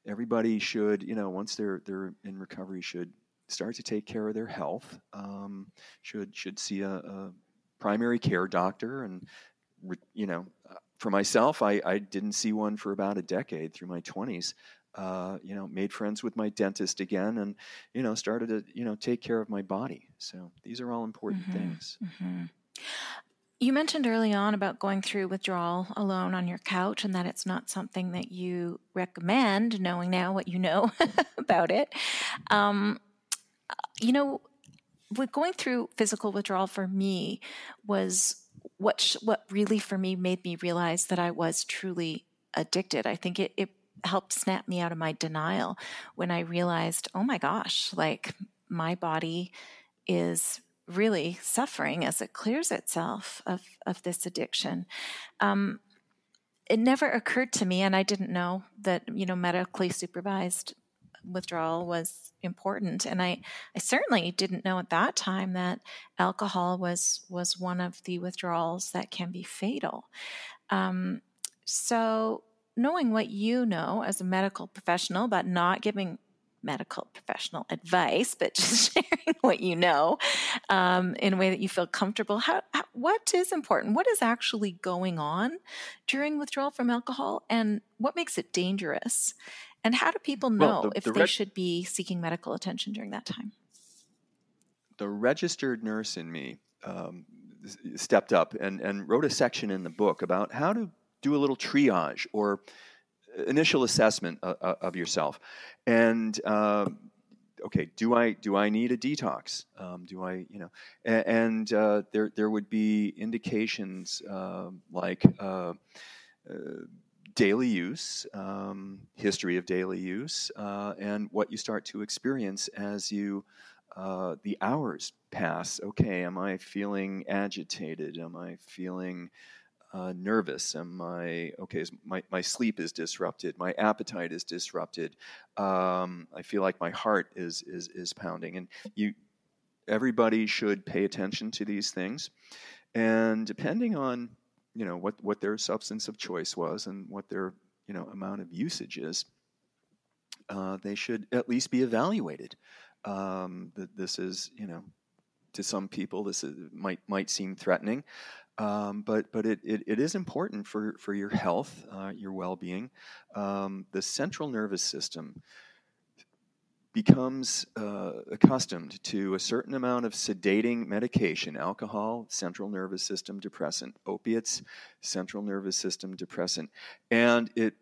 everybody should, you know, once they're they're in recovery, should start to take care of their health. Um, should should see a, a, primary care doctor, and you know, for myself, I, I didn't see one for about a decade through my twenties uh, you know, made friends with my dentist again, and you know, started to you know take care of my body. So these are all important mm-hmm. things. Mm-hmm. You mentioned early on about going through withdrawal alone on your couch, and that it's not something that you recommend. Knowing now what you know about it, um, you know, with going through physical withdrawal for me was what sh- what really for me made me realize that I was truly addicted. I think it, it helped snap me out of my denial when I realized, oh my gosh, like my body is really suffering as it clears itself of, of this addiction. Um, it never occurred to me, and I didn't know that, you know, medically supervised withdrawal was important. And I, I certainly didn't know at that time that alcohol was, was one of the withdrawals that can be fatal. Um, so knowing what you know as a medical professional, but not giving medical professional advice, but just sharing what you know um, in a way that you feel comfortable. How, how, what is important? What is actually going on during withdrawal from alcohol, and what makes it dangerous? And how do people know well, the, if the they should be seeking medical attention during that time? The registered nurse in me um, stepped up and, and wrote a section in the book about how to do a little triage or initial assessment of, of yourself. And uh, okay, do I do I need a detox? Um, do I you know? And, uh, there there would be indications uh, like. Uh, uh, daily use, um, history of daily use, uh, and what you start to experience as you the hours pass. Okay, am I feeling agitated? Am I feeling uh, nervous? Am I okay? My my sleep is disrupted. My appetite is disrupted. Um, I feel like my heart is is is pounding. And you, everybody should pay attention to these things. And depending on you know what what their substance of choice was and what their you know amount of usage is, uh, they should at least be evaluated. Um, this is you know to some people this is, might might seem threatening. Um, but but it, it, it is important for, for your health, uh, your well being. Um, the central nervous system becomes uh, accustomed to a certain amount of sedating medication alcohol, central nervous system depressant, opiates, central nervous system depressant. And it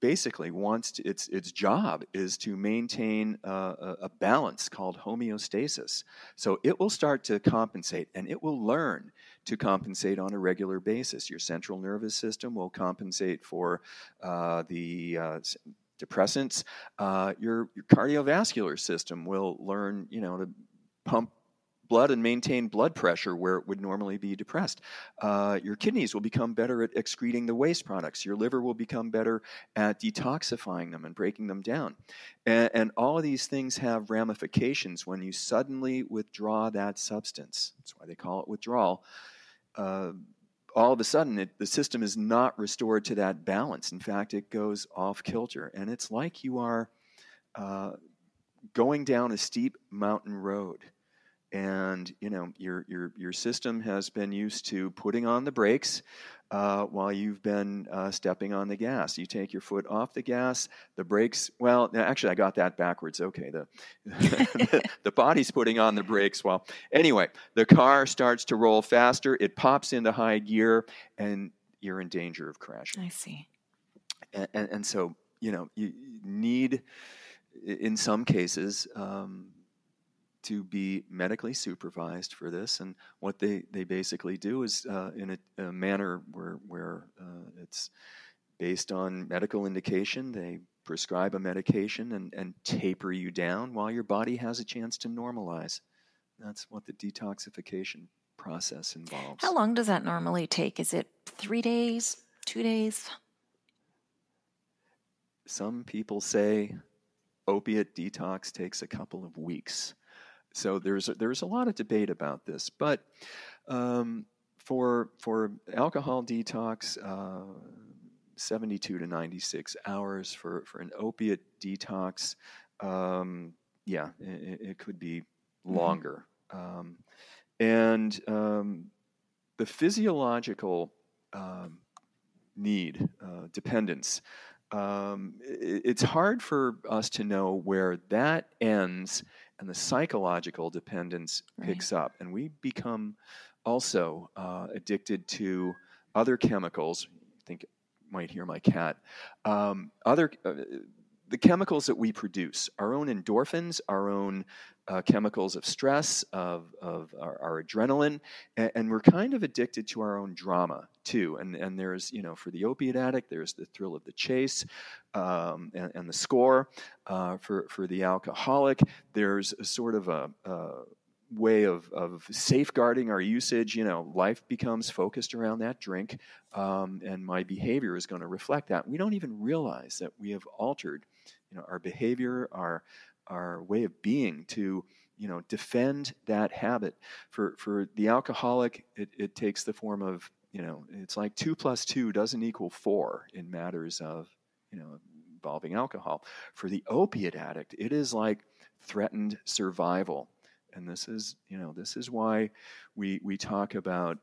basically wants to, its its job is to maintain a, a, balance called homeostasis. So it will start to compensate, and it will learn to compensate on a regular basis. Your central nervous system will compensate for uh, the uh, depressants. Uh, your, your cardiovascular system will learn, you know, to pump blood and maintain blood pressure where it would normally be depressed. Uh, your kidneys will become better at excreting the waste products. Your liver will become better at detoxifying them and breaking them down. And, and all of these things have ramifications when you suddenly withdraw that substance. That's why they call it withdrawal. Uh, all of a sudden it, the system is not restored to that balance. In fact, it goes off kilter. And it's like you are uh, going down a steep mountain road. And you know your your your system has been used to putting on the brakes uh, while you've been uh, stepping on the gas. You take your foot off the gas, the brakes. Well, actually, I got that backwards. Okay, the the body's putting on the brakes. Well, anyway, the car starts to roll faster. It pops into high gear, and you're in danger of crashing. I see. And, and, and so you know you need, in some cases. Um, to be medically supervised for this. And what they, they basically do is uh, in a, a, manner where, where uh, it's based on medical indication, they prescribe a medication and, and taper you down while your body has a chance to normalize. That's what the detoxification process involves. How long does that normally take? Is it three days, two days? Some people say opiate detox takes a couple of weeks. So there's a, there's a lot of debate about this, but um, for for alcohol detox, uh, 72 to 96 hours. For for an opiate detox, um, yeah, it, it, could be mm-hmm. longer. Mm-hmm. Um, and um, the physiological um, need, uh, dependence. Um, it, it's hard for us to know where that ends and the psychological dependence right. picks up, and we become also uh, addicted to other chemicals. I think you might hear my cat. Um, other uh, the chemicals that we produce, our own endorphins, our own uh, chemicals of stress, of, of our, our adrenaline, and, and, we're kind of addicted to our own drama too. And, and there's, you know, for the opiate addict, there's the thrill of the chase um, and, and, the score. Uh, for, for the alcoholic, there's a sort of a, a way of, of safeguarding our usage. You know, life becomes focused around that drink, um, and my behavior is going to reflect that. We don't even realize that we have altered, you know, our behavior, our our way of being to you know defend that habit. For for the alcoholic it, it takes the form of you know it's like two plus two doesn't equal four in matters of you know involving alcohol. For the opiate addict it is like threatened survival. And this is you know this is why we we talk about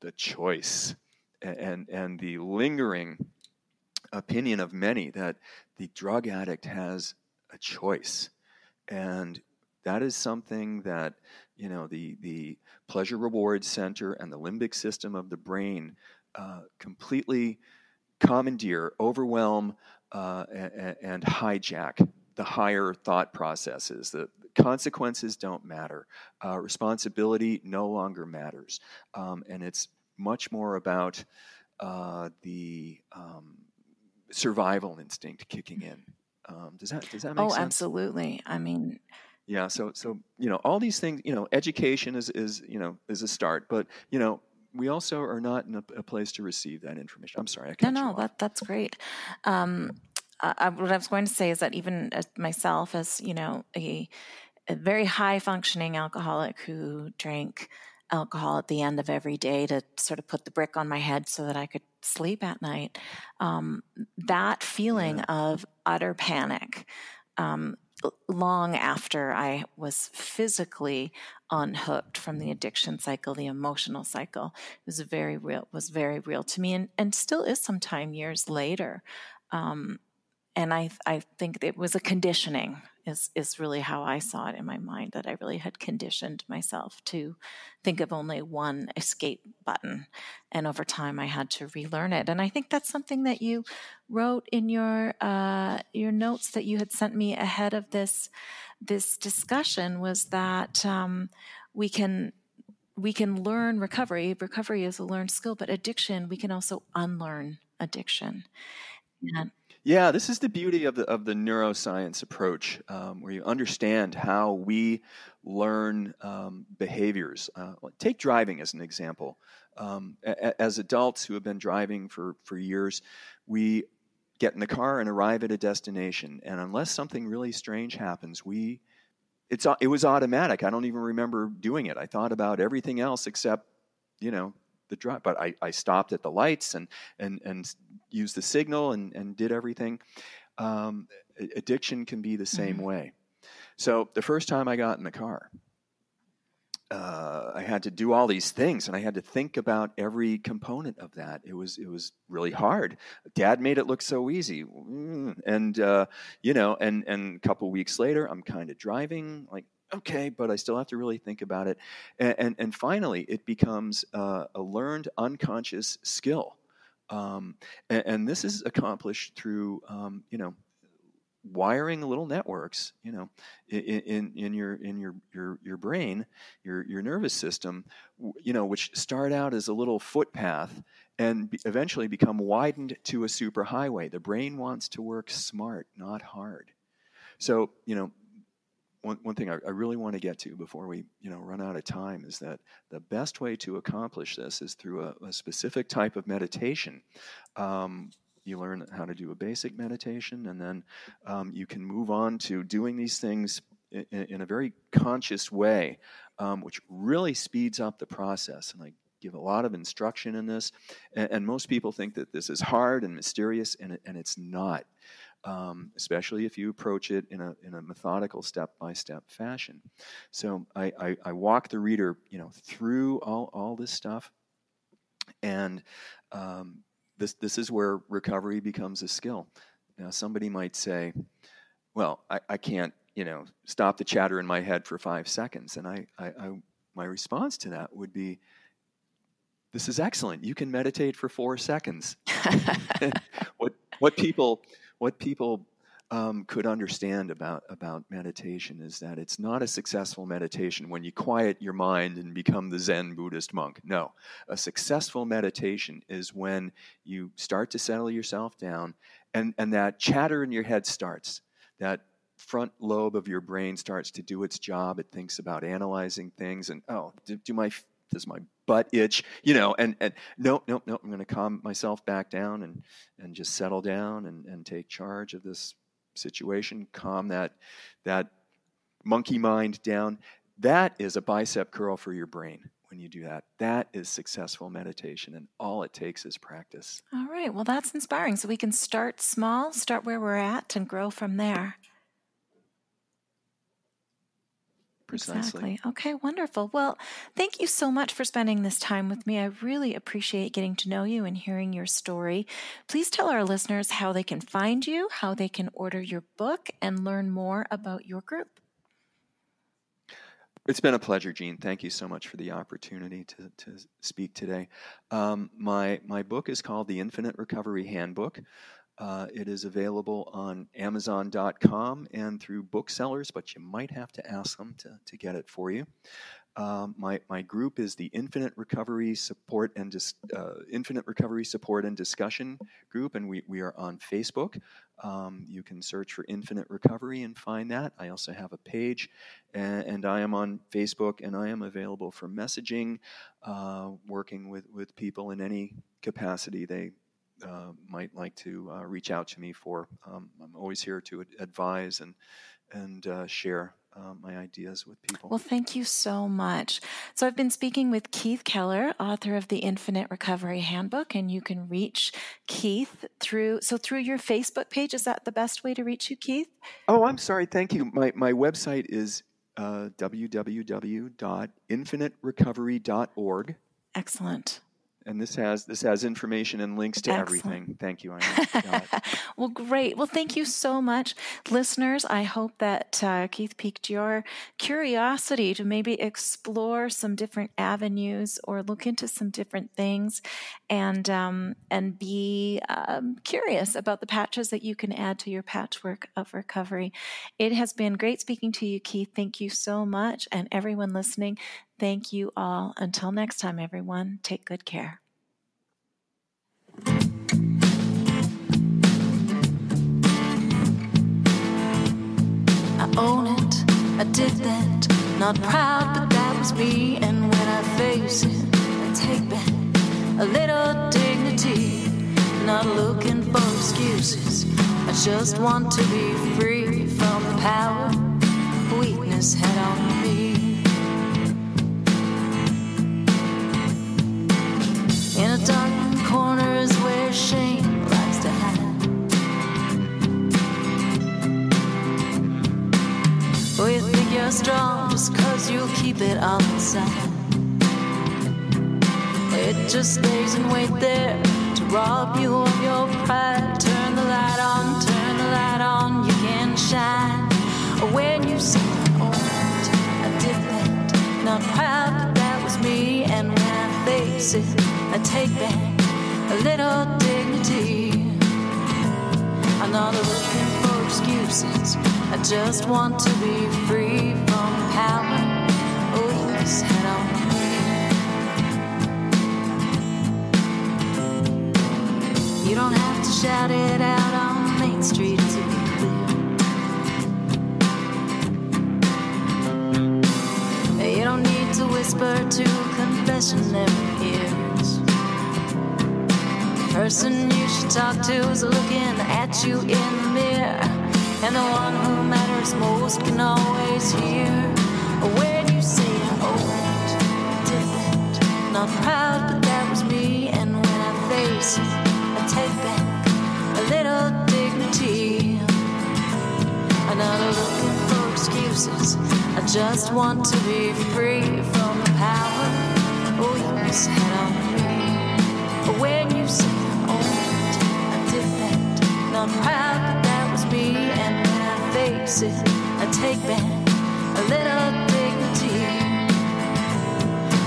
the choice and and the lingering opinion of many that the drug addict has a choice. And that is something that, you know, the, the pleasure reward center and the limbic system of the brain uh, completely commandeer, overwhelm, uh, and, and, hijack the higher thought processes. The consequences don't matter. Uh, responsibility no longer matters. Um, and it's much more about uh, the um, survival instinct kicking in. Um, does that does that make oh, sense? Oh, absolutely. I mean, yeah. So so you know all these things. You know, education is is you know is a start, but you know we also are not in a, a place to receive that information. I'm sorry. no, no, that that's great. Um, I, what I was going to say is that even as myself, as you know, a, a very high functioning alcoholic who drank alcohol at the end of every day to sort of put the brick on my head so that I could sleep at night. Um, that feeling yeah. of utter panic, um, long after I was physically unhooked from the addiction cycle, the emotional cycle, was very real. Was very real to me, and and still is. Sometime years later, um, and I I think it was a conditioning is is really how I saw it in my mind that I really had conditioned myself to think of only one escape button. And over time I had to relearn it. And I think that's something that you wrote in your uh, your notes that you had sent me ahead of this this discussion was that um, we can we can learn recovery. Recovery is a learned skill but addiction we can also unlearn addiction. And Yeah, this is the beauty of the of the neuroscience approach, um, where you understand how we learn um, behaviors. Uh, take driving as an example. Um, a, as adults who have been driving for for years, we get in the car and arrive at a destination, and unless something really strange happens, we it's it was automatic. I don't even remember doing it. I thought about everything else except, you know, the drive. But I, I stopped at the lights and and and used the signal and and did everything. Um, addiction can be the same mm-hmm. way. So the first time I got in the car, uh, I had to do all these things, and I had to think about every component of that. It was it was really hard. Dad made it look so easy, mm, and uh, you know, and and a couple weeks later, I'm kind of driving like okay, but I still have to really think about it, and and, and finally, it becomes uh, a learned unconscious skill. Um, and, and, this is accomplished through, um, you know, wiring little networks, you know, in, in, in, your in your, your your brain, your your nervous system, you know, which start out as a little footpath and eventually become widened to a superhighway. The brain wants to work smart, not hard. So, you know, one, one thing I, I, really want to get to before we you know run out of time is that the best way to accomplish this is through a, a specific type of meditation. Um, you learn how to do a basic meditation, and then um, you can move on to doing these things in, in a very conscious way, um, which really speeds up the process. And I give a lot of instruction in this, and, and most people think that this is hard and mysterious, and, and it's not. Um, especially if you approach it in a, in a methodical step by step fashion. So I, I, I, walk the reader, you know, through all, all this stuff, and um, this, this is where recovery becomes a skill. Now, somebody might say, well, I, I can't, you know, stop the chatter in my head for five seconds. And I, I, I, my response to that would be, this is excellent. You can meditate for four seconds. what, what people, what people um, could understand about, about meditation is that it's not a successful meditation when you quiet your mind and become the Zen Buddhist monk. No. A successful meditation is when you start to settle yourself down and, and that chatter in your head starts. That front lobe of your brain starts to do its job. It thinks about analyzing things and, oh, do, do my does my butt itch you know and and no no no i'm going to calm myself back down and and just settle down and and take charge of this situation, calm that, that monkey mind down. That is a bicep curl for your brain when you do that. That is successful meditation, and all it takes is practice. All right. Well, that's inspiring. So we can start small, start where we're at, and grow from there. Precisely. Exactly. Okay, wonderful. Well, thank you so much for spending this time with me. I really appreciate getting to know you and hearing your story. Please tell our listeners how they can find you, how they can order your book, and learn more about your group. It's been a pleasure, Jean. Thank you so much for the opportunity to, to speak today. Um, my, my book is called The Infinite Recovery Handbook. Uh, it is available on Amazon.com and through booksellers, but you might have to ask them to, to get it for you. Um, my, my group is the Infinite Recovery Support and Dis, uh, Infinite Recovery Support and Discussion Group, and we, we are on Facebook. Um, you can search for Infinite Recovery and find that. I also have a page, and, and I am on Facebook, and I am available for messaging, uh, working with, with people in any capacity they uh, might like to uh, reach out to me for. Um, I'm always here to advise and and uh, share uh, my ideas with people. Well, thank you so much. So, I've been speaking with Keith Keller, author of the Infinite Recovery Handbook, and you can reach Keith through so through your Facebook page. Is that the best way to reach you, Keith? Oh, I'm sorry. Thank you. My my website is uh, www.infiniterecovery.org. Excellent and this has this has information and links to Excellent. everything. Thank you, well, great. Well, thank you so much, listeners. I hope that uh, Keith piqued your curiosity to maybe explore some different avenues or look into some different things, and um, and be um, curious about the patches that you can add to your patchwork of recovery. It has been great speaking to you, Keith. Thank you so much, and everyone listening. Thank you all. Until next time, everyone, take good care. I own it, I did that. Not proud, but that was me. And when I face it, I take back a little dignity. Not looking for excuses. I just want to be free from the power weakness had on me. Strong just cause you think you're strong just 'cause you keep it all inside. It just stays and wait there to rob you of your pride. Turn the light on, turn the light on, you can shine. When you say, Oh, I did that, not proud, but that was me. And I take back a little dignity. I'm not looking for excuses, I just want to be free from power. Oh, this head on. You don't have to shout it out on Main Street don't to whisper to confessionary ears. The person you should talk to is looking at you in the mirror. And the one who matters most can always hear when you say, Oh, did that. Not proud, but that was me. And when I face it, I take back a little dignity. Looking for excuses. I just want to be free from the power. Oh, yes, head on me. When you say, Oh, I did that. Not proud, but that was me. And when I face it, I take back a little dignity.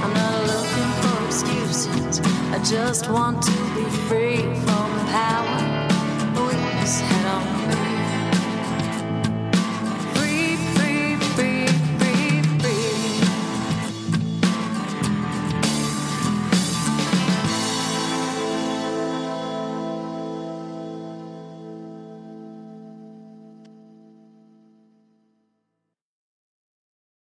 I'm not looking for excuses. I just want to be free from the power. Oh, yes,